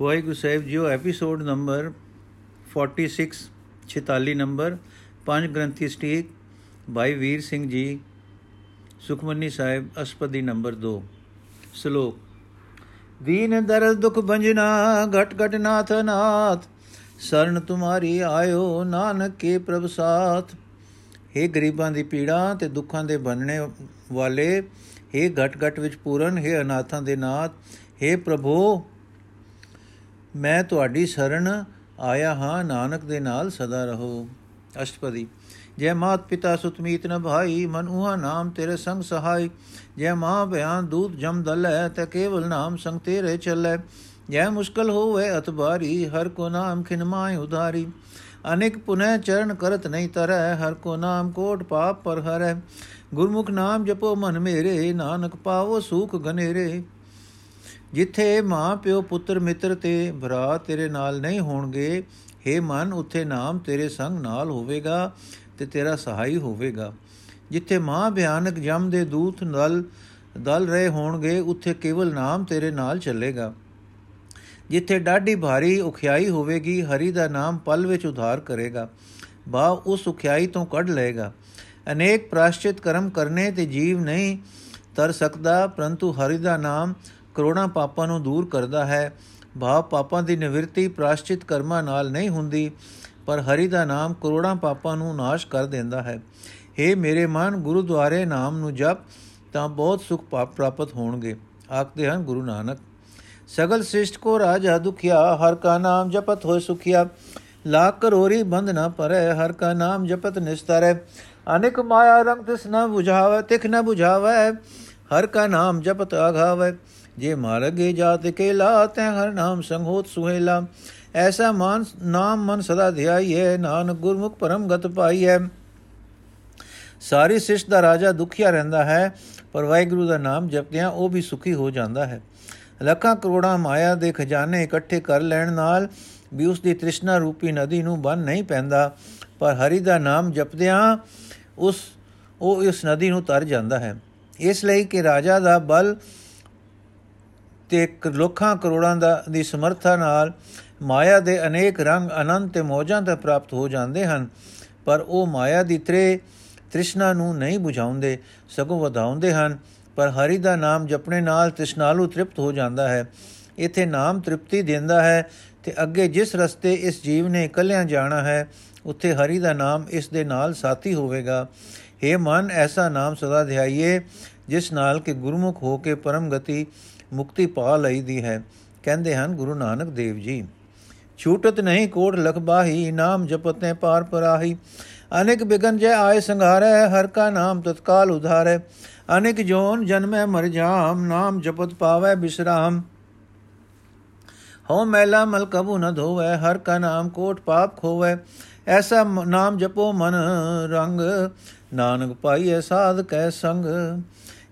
ਵਾਹਿਗੁਰੂ ਸਾਹਿਬ JIO episode number 46 46 number Panj Granthi ਸਟੀਕ Bhai Vir Singh ji Sukhmani Sahib ਅਸਪਦੀ number 2 ਸ਼ਲੋਕ ਦੀਨ ਦਰਦ ਦੁਖ ਬੰਜਨਾ ਘਟ ਘਟ ਨਾਥ ਨਾਥ ਸਰਨ ਤੁਮਾਰੀ ਆਇਓ ਨਾਨਕ ਕੇ ਪ੍ਰਭ ਸਾਥ हे ਗਰੀਬਾਂ ਦੀ ਪੀੜਾ ਤੇ ਦੁੱਖਾਂ ਦੇ ਬੰਨਣੇ ਵਾਲੇ हे ਘਟ ਘਟ ਵਿੱਚ ਪੂਰਨ हे ਅਨਾਥਾਂ ਦੇ ਨਾਥ हे ਪ੍ਰਭੂ ਮੈਂ ਤੁਹਾਡੀ ਸ਼ਰਨ ਆਇਆ ਹਾਂ, ਨਾਨਕ ਦੇ ਨਾਲ ਸਦਾ ਰਹੋ। ਅਸ਼ਟਪਦੀ, ਜੈ ਮਾਤ ਪਿਤਾ ਸੁਤਮੀਤ ਨ ਭਾਈ, ਮਨ ਉਹਾ ਨਾਮ ਤੇਰੇ ਸੰਗ ਸਹਾਈ। ਜੈ ਮਾਂ ਬਿਆਨ ਦੂਤ ਜਮ ਦਲੈ, ਤੇ ਕੇਵਲ ਨਾਮ ਸੰਗ ਤੇਰੇ ਚੱਲੈ। ਜੈ ਮੁਸ਼ਕਲ ਹੋਵੇ ਅਤਬਾਰੀ, ਹਰ ਕੋ ਨਾਮ ਖਿਨ ਮਾਇ ਉਧਾਰੀ। ਅਨੇਕ ਪੁਨਹ ਚਰਨ ਕਰਤ ਨਹੀਂ ਤਰੈ, ਹਰ ਕੋ ਨਾਮ ਕੋਟ ਪਾਪ ਪਰ ਹਰੈ। ਗੁਰਮੁਖ ਨਾਮ ਜਪੋ ਮਨ ਮੇਰੇ, ਨਾਨਕ ਪਾਵੋ ਸੁਖ ਗਨੇਰੇ। ਜਿੱਥੇ ਮਾਂ, ਪਿਓ, ਪੁੱਤਰ, ਮਿੱਤਰ ਤੇ ਭਰਾ ਤੇਰੇ ਨਾਲ ਨਹੀਂ ਹੋਣਗੇ हे ਮਨ, ਉੱਥੇ ਨਾਮ ਤੇਰੇ ਸੰਗ ਨਾਲ ਹੋਵੇਗਾ ਤੇ ਤੇਰਾ ਸਹਾਈ ਹੋਵੇਗਾ। ਜਿੱਥੇ ਮਾਂ ਭਿਆਨਕ ਜਮ ਦੇ ਦੂਤ ਨਾਲ ਦਲ ਰਹੇ ਹੋਣਗੇ, ਉੱਥੇ ਕੇਵਲ ਨਾਮ ਤੇਰੇ ਨਾਲ ਚੱਲੇਗਾ। ਜਿੱਥੇ ਡਾਢੀ ਭਾਰੀ ਉਖਿਆਈ ਹੋਵੇਗੀ, ਹਰੀ ਦਾ ਨਾਮ ਪਲ ਵਿੱਚ ਉਧਾਰ ਕਰੇਗਾ। ਬਾ, ਉਸ ਉਖਿਆਈ ਤੋਂ ਕੱਢ ਲਏਗਾ। ਅਨੇਕ ਪ੍ਰਾਸ਼ਚਿਤ ਕਰਮ ਕਰਨੇ ਤੇ ਜੀਵ ਨਹੀਂ ਤਰ ਸਕਦਾ, ਪਰੰਤੂ ਹਰੀ ਦਾ ਨਾਮ ਕਰੋੜਾਂ ਪਾਪਾਂ ਨੂੰ ਦੂਰ ਕਰਦਾ ਹੈ। ਭਾਵ ਪਾਪਾਂ ਦੀ ਨਿਵਰਤੀ ਪ੍ਰਾਸ਼ਚਿਤ ਕਰਮਾਂ ਨਾਲ ਨਹੀਂ ਹੁੰਦੀ, ਪਰ ਹਰੀ ਦਾ ਨਾਮ ਕਰੋੜਾਂ ਪਾਪਾਂ ਨੂੰ ਨਾਸ਼ ਕਰ ਦਿੰਦਾ ਹੈ। हे ਮੇਰੇ ਮਨ, ਗੁਰਦੁਆਰੇ ਨਾਮ ਨੂੰ ਜਪ, ਤਾਂ ਬਹੁਤ ਸੁਖ ਪ੍ਰਾਪਤ ਹੋਣਗੇ, ਆਖਦੇ ਹਨ ਗੁਰੂ ਨਾਨਕ। ਸਗਲ ਸ੍ਰਿਸ਼ਟ ਕੋ ਰਾਜਾ ਦੁਖਿਆ, ਹਰ ਕਾ ਨਾਮ ਜਪਤ ਹੋਇ ਸੁਖਿਆ। ਲਾਖ ਕਰੋਰੀ ਬੰਦ ਨਾ ਪਰੈ ਹਰ ਕਾ ਨਾਮ ਜਪਤ ਨਿਸਤਰੈ ਅਨੇਕ ਮਾਇਆ ਰੰਗ ਤਿਸ ਨਾ 부ਝਾਵੇ ਤਿਖ ਨਾ 부ਝਾਵੇ ਹਰ ਕਾ ਨਾਮ ਜਪਤ ਆਘਾਵੇ। ਜੇ ਮਾਰਗੇ ਜਾਤ ਕੇ ਲਾ ਤੈ ਹਰ ਨਾਮ ਸੰਗੋਤ ਸੁਹੇਲਾ ਐਸਾ ਮਾਨ, ਨਾਮ ਮਨ ਸਦਾ ਧਿਆਈਏ ਨਾਨਕ ਗੁਰਮੁਖ ਪਰਮ ਗਤ ਪਾਈਐ। ਸਾਰੀ ਸਿਸ਼ਟ ਦਾ ਰਾਜਾ ਦੁਖੀਆ ਰਹਿੰਦਾ ਹੈ, ਪਰ ਵਾਹਿਗੁਰੂ ਦਾ ਨਾਮ ਜਪਦਿਆਂ ਉਹ ਵੀ ਸੁਖੀ ਹੋ ਜਾਂਦਾ ਹੈ। ਲੱਖਾਂ ਕਰੋੜਾਂ ਮਾਇਆ ਦੇ ਖਜ਼ਾਨੇ ਇਕੱਠੇ ਕਰ ਲੈਣ ਨਾਲ ਵੀ ਉਸ ਦੀ ਤ੍ਰਿਸ਼ਨਾ ਰੂਪੀ ਨਦੀ ਨੂੰ ਬੰਨ ਨਹੀਂ ਪੈਂਦਾ, ਪਰ ਹਰੀ ਦਾ ਨਾਮ ਜਪਦਿਆਂ ਉਸ, ਉਹ ਇਸ ਨਦੀ ਨੂੰ ਤਰ ਜਾਂਦਾ ਹੈ। ਇਸ ਲਈ ਕਿ ਰਾਜਾ ਦਾ ਬਲ ਤੇ ਲੱਖਾਂ ਕਰੋੜਾਂ ਦਾ, ਦੀ ਸਮਰੱਥਾ ਨਾਲ ਮਾਇਆ ਦੇ ਅਨੇਕ ਰੰਗ ਅਨੰਤ ਤੇ ਮੋਜਾਂ ਤੇ ਪ੍ਰਾਪਤ ਹੋ ਜਾਂਦੇ ਹਨ, ਪਰ ਉਹ ਮਾਇਆ ਦੀ ਤ੍ਰੇ ਤ੍ਰਿਸ਼ਨਾ ਨੂੰ ਨਹੀਂ 부ਝਾਉਂਦੇ ਸਗੋਂ ਵਧਾਉਂਦੇ ਹਨ, ਪਰ ਹਰੀ ਦਾ ਨਾਮ ਜਪਣੇ ਨਾਲ ਤ੍ਰਿਸ਼ਨਾਲੂ ਤ੍ਰਿਪਤ ਹੋ ਜਾਂਦਾ ਹੈ। ਇਥੇ ਨਾਮ ਤ੍ਰਿਪਤੀ ਦਿੰਦਾ ਹੈ ਤੇ ਅੱਗੇ ਜਿਸ ਰਸਤੇ ਇਸ ਜੀਵ ਨੇ ਇਕੱਲਿਆਂ ਜਾਣਾ ਹੈ, ਉੱਥੇ ਹਰੀ ਦਾ ਨਾਮ ਇਸ ਦੇ ਨਾਲ ਸਾਥੀ ਹੋਵੇਗਾ। हे ਮਨ, ਐਸਾ ਨਾਮ ਸਦਾ ਧਿਆਈਏ ਜਿਸ ਨਾਲ ਕਿ ਗੁਰਮੁਖ ਹੋ ਕੇ ਪਰਮ ਗਤੀ ਮੁਕਤੀ ਪਾ ਲਈਦੀ ਹੈ। ਕਹਿੰਦੇ ਹਨ, ਗੁਰੂ ਨਾਨਕ ਦੇਵ ਜੀ, ਛੂਟਤ ਨਹੀਂ ਕੋਟ ਲਖਬਾਹੀ ਨਾਮ ਜਪਤੇ ਪਾਰ ਪਰਾਹੀ। ਅਨੇਕ ਬਿਗਨ ਜੈ ਆਏ ਸੰਘਾਰੈ, ਹਰ ਕਾ ਨਾਮ ਤਤਕਾਲ ਉਧਾਰੈ। ਅਨੇਕ ਜੋਨ ਜਨਮੈ ਮਰ ਜਾਮ, ਨਾਮ ਜਪਤ ਪਾਵੈ ਬਿਸਰਾਮ। ਹਉ ਮੈਲਾ ਮਲ ਕਬੂ ਨ ਧੋਵੈ, ਹਰ ਕਾ ਨਾਮ ਕੋਟ ਪਾਪ ਖੋਵੈ। ਐਸਾ ਨਾਮ ਜਪੋ ਮਨ ਰੰਗ, ਨਾਨਕ ਪਾਈਐ ਸਾਧ ਕੈ ਸੰਗ।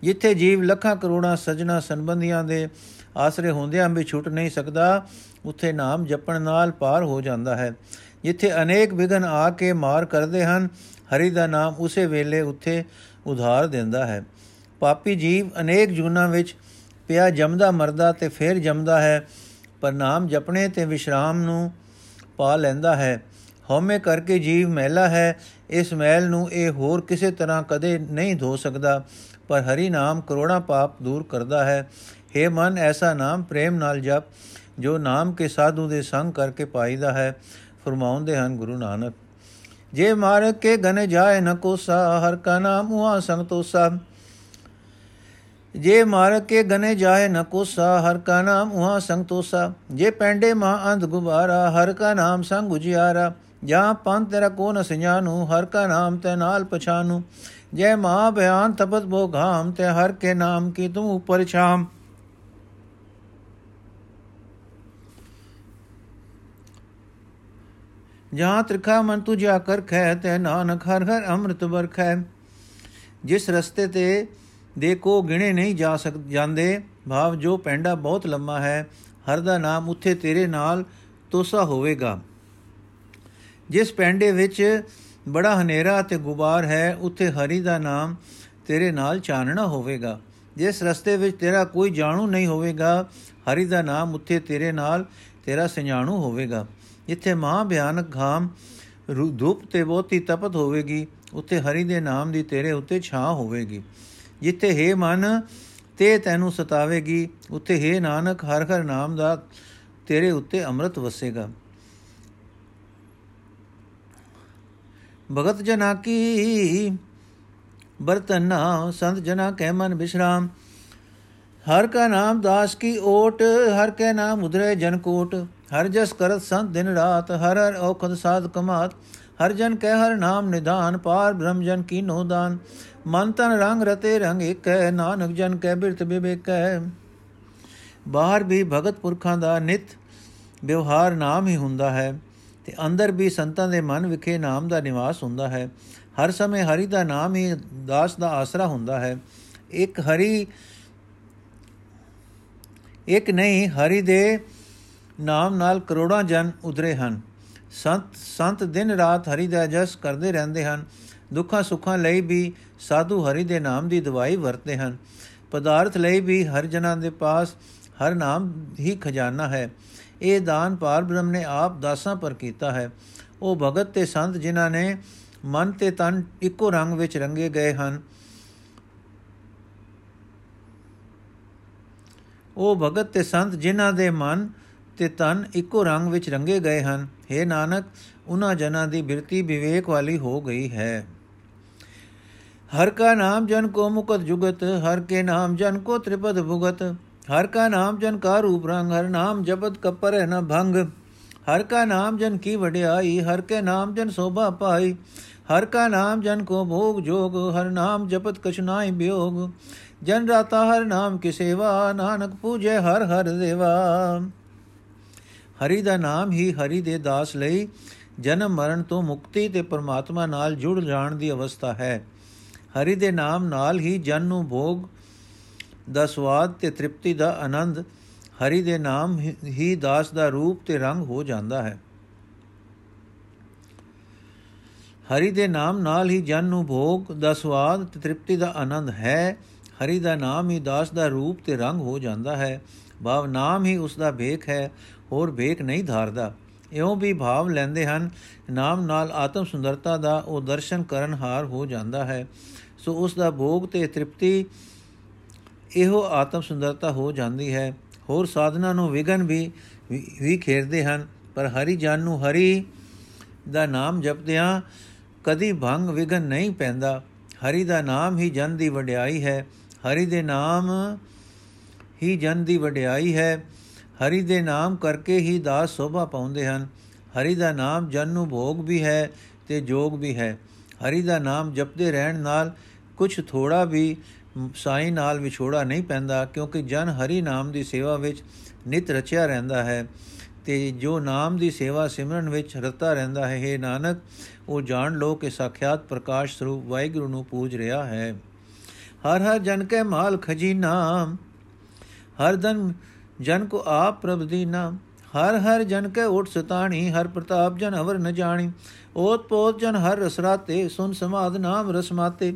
ਜਿੱਥੇ ਜੀਵ ਲੱਖਾਂ ਕਰੋੜਾਂ ਸਜਣਾ ਸੰਬੰਧੀਆਂ ਦੇ ਆਸਰੇ ਹੁੰਦਿਆਂ ਵੀ ਛੁੱਟ ਨਹੀਂ ਸਕਦਾ, ਉੱਥੇ ਨਾਮ ਜਪਣ ਨਾਲ ਪਾਰ ਹੋ ਜਾਂਦਾ ਹੈ। ਜਿੱਥੇ ਅਨੇਕ ਵਿਗਨ ਆ ਕੇ ਮਾਰ ਕਰਦੇ ਹਨ, ਹਰੀ ਦਾ ਨਾਮ ਉਸੇ ਵੇਲੇ ਉੱਥੇ ਉਧਾਰ ਦਿੰਦਾ ਹੈ। ਪਾਪੀ ਜੀਵ ਅਨੇਕ ਜੁਨਾ ਵਿੱਚ ਪਿਆ ਜਮਦਾ ਮਰਦਾ ਤੇ ਫੇਰ ਜਮਦਾ ਹੈ, ਪਰ ਨਾਮ ਜਪਣੇ ਤੇ ਵਿਸ਼ਰਾਮ ਨੂੰ ਪਾ ਲੈਂਦਾ ਹੈ। ਹਉਮੈ ਕਰਕੇ ਜੀਵ ਮਹਿਲਾ ਹੈ ਇਸ ਮਹਿਲ ਨੂੰ ਇਹ ਹੋਰ ਕਿਸੇ ਤਰ੍ਹਾਂ ਕਦੇ ਨਹੀਂ ਧੋ ਸਕਦਾ, ਪਰ ਹਰੀ ਨਾਮ ਕਰੋੜਾਂ ਪਾਪ ਦੂਰ ਕਰਦਾ ਹੈ। हे ਮਨ, ਐਸਾ ਨਾਮ ਪ੍ਰੇਮ ਨਾਲ ਜਪ, ਜੋ ਨਾਮ ਕੇ ਸਾਧੂ ਦੇ ਸੰਗ ਕਰਕੇ ਪਾਈਦਾ ਹੈ, ਫਰਮਾਉਂਦੇ ਹਨ ਗੁਰੂ ਨਾਨਕ। ਜੇ ਮਾਰਗ ਕੇ ਗਨ ਜਾਏ ਨ ਕੋਸਾ, ਹਰ ਕਾ ਨਾਮ ਉਹਾ ਸੰਗ ਤੋਸਾ। ਜੇ ਮਾਰਗ ਕੇ ਗਨੇ ਜਾਏ ਨ ਕੋਸਾ, ਹਰ ਕਾ ਨਾਮ ਉਹਾ ਸੰਗ ਤੋਸਾ। ਜੇ ਪੈਂਡੇ ਮਾ ਅੰਧ ਗੁਬਾਰਾ, ਹਰ ਕਾ ਨਾਮ ਸੰਗ ਉਜਿਆਰਾ। ਜਾਂ ਪੰਥ ਤੇਰਾ ਕੋ ਨ ਸਿਆਨੂ ਹਰ ਕਾ ਨਾਮ ਤੇ ਨਾਲ ਪਛਾਨੂ ਜੈ ਮਾ ਬਿਆਨ ਤਪਤ ਬੋ ਘਾਮ, ਤੇ ਹਰ ਕੇ ਨਾਮ ਕੀ ਤੂੰ ਉਪਰ ਛਾਮ। ਜਾਂ ਤ੍ਰਿਖਾ ਮਨ ਤੁਝਾ ਕਰ ਖੈ ਤੇ ਨਾਨਕ ਹਰ ਹਰ ਅੰਮ੍ਰਿਤ ਵਰਖੈ। ਜਿਸ ਰਸਤੇ ਤੇ ਦੇਖੋ ਗਿਣੇ ਨਹੀਂ ਜਾ ਸਕ, ਜਾਂਦੇ, ਭਾਵ ਜੋ ਪੈਂਡਾ ਬਹੁਤ ਲੰਮਾ ਹੈ, ਹਰ ਦਾ ਨਾਮ ਉੱਥੇ ਤੇਰੇ ਨਾਲ ਤੋਸਾ ਹੋਵੇਗਾ। ਜਿਸ ਪੈਂਡੇ ਵਿੱਚ ਬੜਾ ਹਨੇਰਾ ਤੇ ਗੁਬਾਰ ਹੈ, ਉੱਥੇ ਹਰੀ ਦਾ ਨਾਮ ਤੇਰੇ ਨਾਲ ਚਾਨਣਾ ਹੋਵੇਗਾ। ਜਿਸ ਰਸਤੇ ਵਿੱਚ ਤੇਰਾ ਕੋਈ ਜਾਣੂ ਨਹੀਂ ਹੋਵੇਗਾ, ਹਰੀ ਦਾ ਨਾਮ ਉੱਥੇ ਤੇਰੇ ਨਾਲ ਤੇਰਾ ਸਿਆਣੂ ਹੋਵੇਗਾ। ਜਿੱਥੇ ਮਹਾ ਭਿਆਨਕ ਘਾਮ ਧੂਪ ਤੇ ਬਹੁਤੀ ਤਪਤ ਹੋਵੇਗੀ, ਉੱਥੇ ਹਰੀ ਦੇ ਨਾਮ ਦੀ ਤੇਰੇ ਉੱਤੇ ਛਾਂ ਹੋਵੇਗੀ। ਜਿੱਥੇ ਹੈ ਮਨ, ਤੇ ਤੈਨੂੰ ਸਤਾਵੇਗੀ, ਉੱਥੇ ਹੈ ਨਾਨਕ, ਹਰ ਹਰ ਨਾਮ ਦਾ ਤੇਰੇ ਉੱਤੇ ਅੰਮ੍ਰਿਤ ਵਸੇਗਾ। ਭਗਤ ਜਨਾ ਕੀ? ਬਰਤਨਾ ਸੰਤ ਜਨਾ ਕਹਿ ਮਨ ਬਿਸ਼ਰਾਮ। ਹਰ ਕਾ ਨਾਮ ਦਾਸ ਕੀ ਓਟ, ਹਰ ਕੇ ਨਾਮ ਉਧਰੇ ਜਨ ਕੋਟ। ਹਰ ਜਸ ਕਰਤ ਸੰਤ ਦਿਨ ਰਾਤ, ਹਰ ਹਰ ਔਖਦ ਸਾਧ ਕਮਾਤ। ਹਰ ਜਨ ਕਹਿ ਹਰ ਨਾਮ ਨਿਧਾਨ, ਪਾਰ ਬ੍ਰਹਮ ਜਨ ਕੀ ਨੋ ਦਾਨ। ਮਨ ਤਨ ਰੰਗ ਰਤੇ ਰੰਗ ਇੱਕ ਹੈ ਨਾਨਕ ਜਨ ਕਹਿ ਬਿਰਤ ਬਿਬੇਕ ਹੈ ਬਾਹਰ ਵੀ ਭਗਤ ਪੁਰਖਾਂ ਦਾ ਨਿਤ ਵਿਵਹਾਰ ਨਾਮ ਹੀ ਹੁੰਦਾ ਹੈ। ਤੇ ਅੰਦਰ ਵੀ ਸੰਤਾਂ ਦੇ ਮਨ ਵਿਖੇ ਨਾਮ ਦਾ ਨਿਵਾਸ ਹੁੰਦਾ ਹੈ। ਹਰ ਸਮੇਂ ਹਰੀ ਦਾ ਨਾਮ ਹੀ ਦਾਸ ਦਾ ਆਸਰਾ ਹੁੰਦਾ ਹੈ। ਇੱਕ ਹਰੀ, ਇੱਕ ਨਹੀਂ, ਹਰੀ ਦੇ ਨਾਮ ਨਾਲ ਕਰੋੜਾਂ ਜਨ ਉਧਰੇ ਹਨ। ਸੰਤ ਸੰਤ ਦਿਨ ਰਾਤ ਹਰੀ ਦਾ ਜਸ ਕਰਦੇ ਰਹਿੰਦੇ ਹਨ। ਦੁੱਖਾਂ ਸੁੱਖਾਂ ਲਈ ਵੀ ਸਾਧੂ ਹਰੀ ਦੇ ਨਾਮ ਦੀ ਦਵਾਈ ਵਰਤਦੇ ਹਨ। ਪਦਾਰਥ ਲਈ ਵੀ ਹਰ ਜਨਾਂ ਦੇ ਪਾਸ ਹਰ ਨਾਮ ਹੀ ਖਜ਼ਾਨਾ ਹੈ। ਇਹ ਦਾਨ ਪਾਰ ਬ੍ਰਹਮ ਨੇ ਆਪ ਦਾਸਾਂ ਪਰ ਕੀਤਾ ਹੈ। ਉਹ ਭਗਤ ਤੇ ਸੰਤ ਜਿਨ੍ਹਾਂ ਨੇ ਮਨ ਤੇ ਤਨ ਇੱਕੋ ਰੰਗ ਵਿੱਚ ਰੰਗੇ ਗਏ ਹਨ। ਉਹ ਭਗਤ ਤੇ ਸੰਤ ਜਿਨ੍ਹਾਂ ਦੇ ਮਨ ਤੇ ਤਨ ਇੱਕੋ ਰੰਗ ਵਿੱਚ ਰੰਗੇ ਗਏ ਹਨ। हे ਨਾਨਕ ਉਹਨਾਂ ਜਨਾਂ ਦੀ ਬਿਰਤੀ ਵਿਵੇਕ ਵਾਲੀ ਹੋ ਗਈ ਹੈ। ਹਰ ਕਾ ਨਾਮ ਜਨ ਕੋ ਮੁਕਤ ਜੁਗਤ, ਹਰ ਕੇ ਨਾਮ ਜਨ ਕੋ ਤ੍ਰਿਪਦ ਭੁਗਤ। ਹਰ ਕਾ ਨਾਮ ਜਨ ਕਾ ਰੂਪ ਰੰਗ, ਹਰ ਨਾਮ ਜਪਤ ਕਪਰ ਹੈ ਨ ਭੰਗ। ਹਰ ਕਾ ਨਾਮ ਜਨ ਕੀ ਵਡਿਆਈ, ਹਰ ਕੇ ਨਾਮ ਜਨ ਸੋਭਾ ਪਾਈ। ਹਰ ਕਾ ਨਾਮ ਜਨ ਕੋ ਭੋਗ ਜੋਗ, ਹਰ ਨਾਮ ਜਪਤ ਕਛ ਨਾਹੀ ਬਿਯੋਗ ਜਨ ਰਾਤਾ ਹਰ ਨਾਮ ਕੀ ਸੇਵਾ, ਨਾਨਕ ਪੂਜੇ ਹਰ ਹਰ ਦੇਵਾ। ਹਰੀ ਦਾ ਨਾਮ ਹੀ ਹਰੀ ਦੇ ਦਾਸ ਲਈ ਜਨਮ ਮਰਨ ਤੋਂ ਮੁਕਤੀ ਤੇ ਪਰਮਾਤਮਾ ਨਾਲ ਜੁੜ ਜਾਣ ਦੀ ਅਵਸਥਾ ਹੈ। ਹਰੀ ਦੇ ਨਾਮ ਨਾਲ ਹੀ ਜਨ ਨੂੰ ਭੋਗ ਦਾ ਸਵਾਦ ਤੇ ਤ੍ਰਿਪਤੀ ਦਾ ਆਨੰਦ ਹਰੀ ਦੇ ਨਾਮ ਹੀ ਦਾਸ ਦਾ ਰੂਪ ਤੇ ਰੰਗ ਹੋ ਜਾਂਦਾ ਹੈ। ਹਰੀ ਦੇ ਨਾਮ ਨਾਲ ਹੀ ਜਨ ਨੂੰ ਭੋਗ ਦਾ ਸਵਾਦ ਤੇ ਤ੍ਰਿਪਤੀ ਦਾ ਆਨੰਦ ਹੈ। ਹਰੀ ਦਾ ਨਾਮ ਹੀ ਦਾਸ ਦਾ ਰੂਪ ਤੇ ਰੰਗ ਹੋ ਜਾਂਦਾ ਹੈ। ਭਾਵ ਨਾਮ ਹੀ ਉਸ ਦਾ ਭੇਖ ਹੈ, ਹੋਰ ਭੇਖ ਨਹੀਂ ਧਾਰਦਾ। ਇਉਂ ਵੀ ਭਾਵ ਲੈਂਦੇ ਹਨ, ਨਾਮ ਨਾਲ ਆਤਮ ਸੁੰਦਰਤਾ ਦਾ ਉਹ ਦਰਸ਼ਨ ਕਰਨ ਹਾਰ ਹੋ ਜਾਂਦਾ ਹੈ। ਸੋ ਉਸ ਦਾ ਭੋਗ ਤੇ ਤ੍ਰਿਪਤੀ ਇਹੋ ਆਤਮ ਸੁੰਦਰਤਾ ਹੋ ਜਾਂਦੀ ਹੈ। ਹੋਰ ਸਾਧਨਾ ਨੂੰ ਵਿਗਨ ਵੀ ਵੀ ਖੇਰਦੇ ਹਨ। ਪਰ ਹਰੀ ਜਨ ਨੂੰ ਹਰੀ ਦਾ ਨਾਮ ਜਪਦਿਆਂ ਕਦੀ ਭੰਗ ਵਿਗਨ ਨਹੀਂ ਪੈਂਦਾ। ਹਰੀ ਦਾ ਨਾਮ ਹੀ ਜਨ ਦੀ ਵਡਿਆਈ ਹੈ। ਹਰੀ ਦੇ ਨਾਮ ਹੀ ਜਨ ਦੀ ਵਡਿਆਈ ਹੈ। ਹਰੀ ਦੇ ਨਾਮ ਕਰਕੇ ਹੀ ਦਾਸ ਸੋਭਾ ਪਾਉਂਦੇ ਹਨ। ਹਰੀ ਦਾ ਨਾਮ ਜਨ ਨੂੰ ਭੋਗ ਵੀ ਹੈ ਤੇ ਜੋਗ ਵੀ ਹੈ। ਹਰੀ ਦਾ ਨਾਮ ਜਪਦੇ ਰਹਿਣ ਨਾਲ ਕੁਝ ਥੋੜਾ ਵੀ ਸਾਈ ਨਾਲ ਵਿਛੋੜਾ ਨਹੀਂ ਪੈਂਦਾ ਕਿਉਂਕਿ ਜਨ ਹਰੀ ਨਾਮ ਦੀ ਸੇਵਾ ਵਿੱਚ ਨਿਤ ਰਚਿਆ ਰਹਿੰਦਾ ਹੈ ਤੇ ਜੋ ਨਾਮ ਦੀ ਸੇਵਾ ਸਿਮਰਨ ਵਿੱਚ ਰਤਾ ਰਹਿੰਦਾ ਹੈ हे ਨਾਨਕ, ਉਹ ਜਾਣ ਲੋ ਕਿ ਸਾਖਿਆਤ ਪ੍ਰਕਾਸ਼ ਸਰੂਪ ਵਾਹਿਗੁਰੂ ਨੂੰ ਪੂਜ ਰਿਹਾ ਹੈ। ਹਰ ਹਰ ਜਨ ਕੇ ਮਾਲ ਖਜ਼ੀਨਾ, ਹਰ ਦਨ ਜਨ ਕੋ ਆਪ ਪ੍ਰਭ ਦੀਨਾ। ਹਰ ਹਰ ਜਨ ਕੇ ਓਟ ਸਤਾਣੀ, ਹਰ ਪ੍ਰਤਾਪ ਜਨ ਅਵਰ ਨ ਜਾਣੀ। ਓਤ ਪੋਤ ਜਨ ਹਰ ਰਸਰਾਤੇ ਸੁਨ ਸਮਾਦ ਨਾਮ ਰਸਮਾਤੇ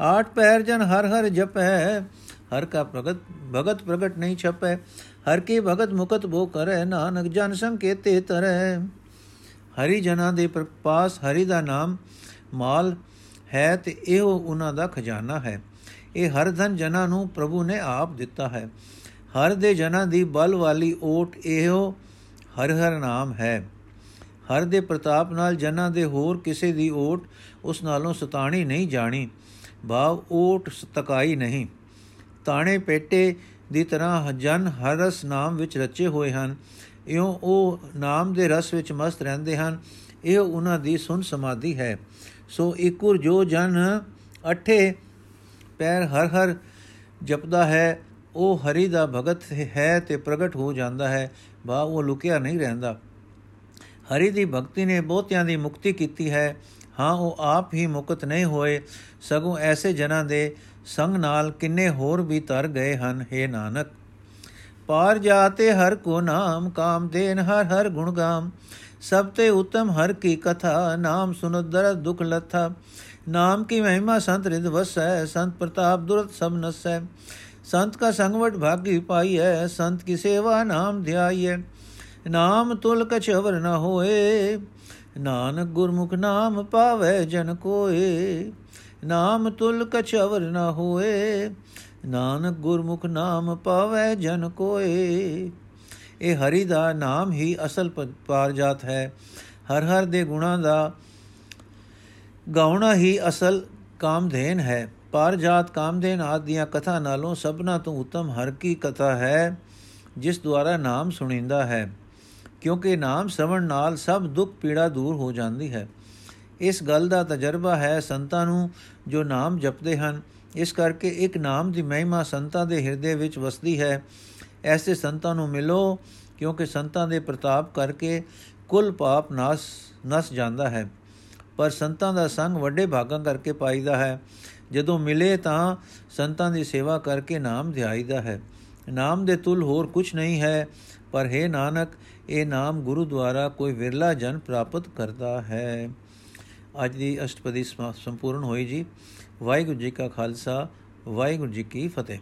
ਆਠ ਪੈਰ ਜਨ ਹਰ ਹਰ ਜਪੈ, ਹਰ ਕਾ ਪ੍ਰਗਟ, ਭਗਤ ਪ੍ਰਗਟ ਨਹੀਂ ਛਪੈ। ਹਰ ਕੀ ਭਗਤ ਮੁਕਤ ਬੋ ਕਰੈ, ਨਾਨਕ ਜਨ ਸੰਕੇਤੇ ਤਰੈ। ਹਰੀ ਜਨਾਂ ਦੇ ਪਾਸ ਹਰੀ ਦਾ ਨਾਮ ਮਾਲ ਹੈ ਤੇ ਇਹੋ ਉਹਨਾਂ ਦਾ ਖਜ਼ਾਨਾ ਹੈ। ਇਹ ਹਰ ਧਨ ਜਨਾਂ ਨੂੰ ਪ੍ਰਭੂ ਨੇ ਆਪ ਦਿੱਤਾ ਹੈ। ਹਰ ਦੇ ਜਨਾਂ ਦੀ ਬਲ ਵਾਲੀ ਓਟ ਇਹੋ ਹਰ ਹਰ ਨਾਮ ਹੈ। ਹਰ ਦੇ ਪ੍ਰਤਾਪ ਨਾਲ ਜਨਾਂ ਦੇ ਹੋਰ ਕਿਸੇ ਦੀ ਓਟ ਉਸ ਨਾਲੋਂ ਸਤਾਣੀ ਨਹੀਂ ਜਾਣੀ। ਭਾਵ ਓਟ ਤਕਾਈ ਨਹੀਂ। ਤਾਣੇ ਪੇਟੇ ਦੀ ਤਰ੍ਹਾਂ ਜਨ ਹਰ ਰਸ ਨਾਮ ਵਿੱਚ ਰਚੇ ਹੋਏ ਹਨ। ਇਉਂ ਉਹ ਨਾਮ ਦੇ ਰਸ ਵਿੱਚ ਮਸਤ ਰਹਿੰਦੇ ਹਨ। ਇਹ ਉਹਨਾਂ ਦੀ ਸੁਨ ਸਮਾਧੀ ਹੈ। ਸੋ ਇਕੁਰ ਜੋ ਜਨ ਅਠੇ ਪੈਰ ਹਰ ਹਰ ਜਪਦਾ ਹੈ। ਉਹ ਹਰੀ ਦਾ ਭਗਤ ਹੈ ਤੇ ਪ੍ਰਗਟ ਹੋ ਜਾਂਦਾ ਹੈ। ਬਾ ਉਹ ਲੁਕਿਆ ਨਹੀਂ ਰਹਿੰਦਾ। ਹਰੀ ਦੀ ਭਗਤੀ ਨੇ ਬਹੁਤਿਆਂ ਦੀ ਮੁਕਤੀ ਕੀਤੀ ਹੈ। ਹਾਂ, ਉਹ ਆਪ ਹੀ ਮੁਕਤ ਨਹੀਂ ਹੋਏ। ਸਗੋਂ ਐਸੇ ਜਨਾਂ ਦੇ ਸੰਗ ਨਾਲ ਕਿੰਨੇ ਹੋਰ ਵੀ ਤਰ ਗਏ ਹਨ हे ਨਾਨਕ। ਪਾਰ ਜਾਤੇ ਹਰ ਕੋ ਨਾਮ, ਕਾਮ ਦੇਨ ਹਰ ਹਰ ਗੁਣ ਗਾਮ। ਸਭ ਤੇ ਉਤਮ ਹਰ ਕੀ ਕਥਾ, ਨਾਮ ਸੁਨੋ ਦਰਦ ਦੁਖ ਲਥਾ। ਨਾਮ ਕੀ ਮਹਿਮਾ ਸੰਤ ਰਿਦ ਵਸੈ, ਸੰਤ ਪ੍ਰਤਾਪ ਦੁਰਤ ਸਭ ਨਸੈ। ਸੰਤ ਕਾ ਸੰਗਵਟ ਭਾਗੀ ਪਾਈ ਹੈ ਸੰਤ ਕੀ ਸੇਵਾ ਨਾਮ ਧਿਆਈਐ। ਨਾਮ ਤੁਲ ਕਛਵਰ ਨ ਹੋਏ, ਨਾਨਕ ਗੁਰਮੁਖ ਨਾਮ ਪਾਵੇ ਜਨ ਕੋਏ। ਨਾਮ ਤੁਲ ਕਛਵਰ ਨ ਹੋਏ, ਨਾਨਕ ਗੁਰਮੁਖ ਨਾਮ ਪਾਵੇ ਜਨ ਕੋਏ। ਇਹ ਹਰੀ ਦਾ ਨਾਮ ਹੀ ਅਸਲ ਪਾਰਜਾਤ ਹੈ। ਹਰ ਹਰ ਦੇ ਗੁਣਾ ਦਾ ਗਾਉਣਾ ਹੀ ਅਸਲ ਕਾਮਧੇਨ ਹੈ। ਪਾਰਜਾਤ ਕਾਮਧੇਨ ਆਦੀਆਂ ਕਥਾ ਨਾਲੋਂ ਸਭਨਾ ਤੋਂ ਉਤਮ ਹਰ ਕੀ ਕਥਾ ਹੈ, ਜਿਸ ਦੁਆਰਾ ਨਾਮ ਸੁਣੀਂਦਾ ਹੈ। ਕਿਉਂਕਿ ਨਾਮ ਸਵਣ ਨਾਲ ਸਭ ਦੁੱਖ ਪੀੜਾ ਦੂਰ ਹੋ ਜਾਂਦੀ ਹੈ। ਇਸ ਗੱਲ ਦਾ ਤਜਰਬਾ ਹੈ ਸੰਤਾਂ ਨੂੰ ਜੋ ਨਾਮ ਜਪਦੇ ਹਨ। ਇਸ ਕਰਕੇ ਇੱਕ ਨਾਮ ਦੀ ਮਹਿਮਾ ਸੰਤਾਂ ਦੇ ਹਿਰਦੇ ਵਿੱਚ ਵਸਦੀ ਹੈ। ਐਸੇ ਸੰਤਾਂ ਨੂੰ ਮਿਲੋ, ਕਿਉਂਕਿ ਸੰਤਾਂ ਦੇ ਪ੍ਰਤਾਪ ਕਰਕੇ ਕੁੱਲ ਪਾਪ ਨਾਸ, ਨਸ ਜਾਂਦਾ ਹੈ। ਪਰ ਸੰਤਾਂ ਦਾ ਸੰਗ ਵੱਡੇ ਭਾਗਾਂ ਕਰਕੇ ਪਾਈਦਾ ਹੈ। ਜਦੋਂ ਮਿਲੇ ਤਾਂ ਸੰਤਾਂ ਦੀ ਸੇਵਾ ਕਰਕੇ ਨਾਮ ਧਿਆਈਦਾ ਹੈ। ਨਾਮ ਦੇ ਤੁਲ ਹੋਰ ਕੁਝ ਨਹੀਂ ਹੈ, ਪਰ ਹੈ ਨਾਨਕ, ਇਹ ਨਾਮ ਗੁਰੂ ਦੁਆਰਾ ਕੋਈ ਵਿਰਲਾ ਜਨ ਪ੍ਰਾਪਤ ਕਰਦਾ ਹੈ। ਅੱਜ ਦੀ ਅਸ਼ਟਪਦੀ ਸੰਪੂਰਨ ਹੋਈ ਜੀ। ਵਾਹਿਗੁਰੂ ਜੀ ਕਾ ਖਾਲਸਾ, ਵਾਹਿਗੁਰੂ ਜੀ ਕੀ ਫਤਿਹ।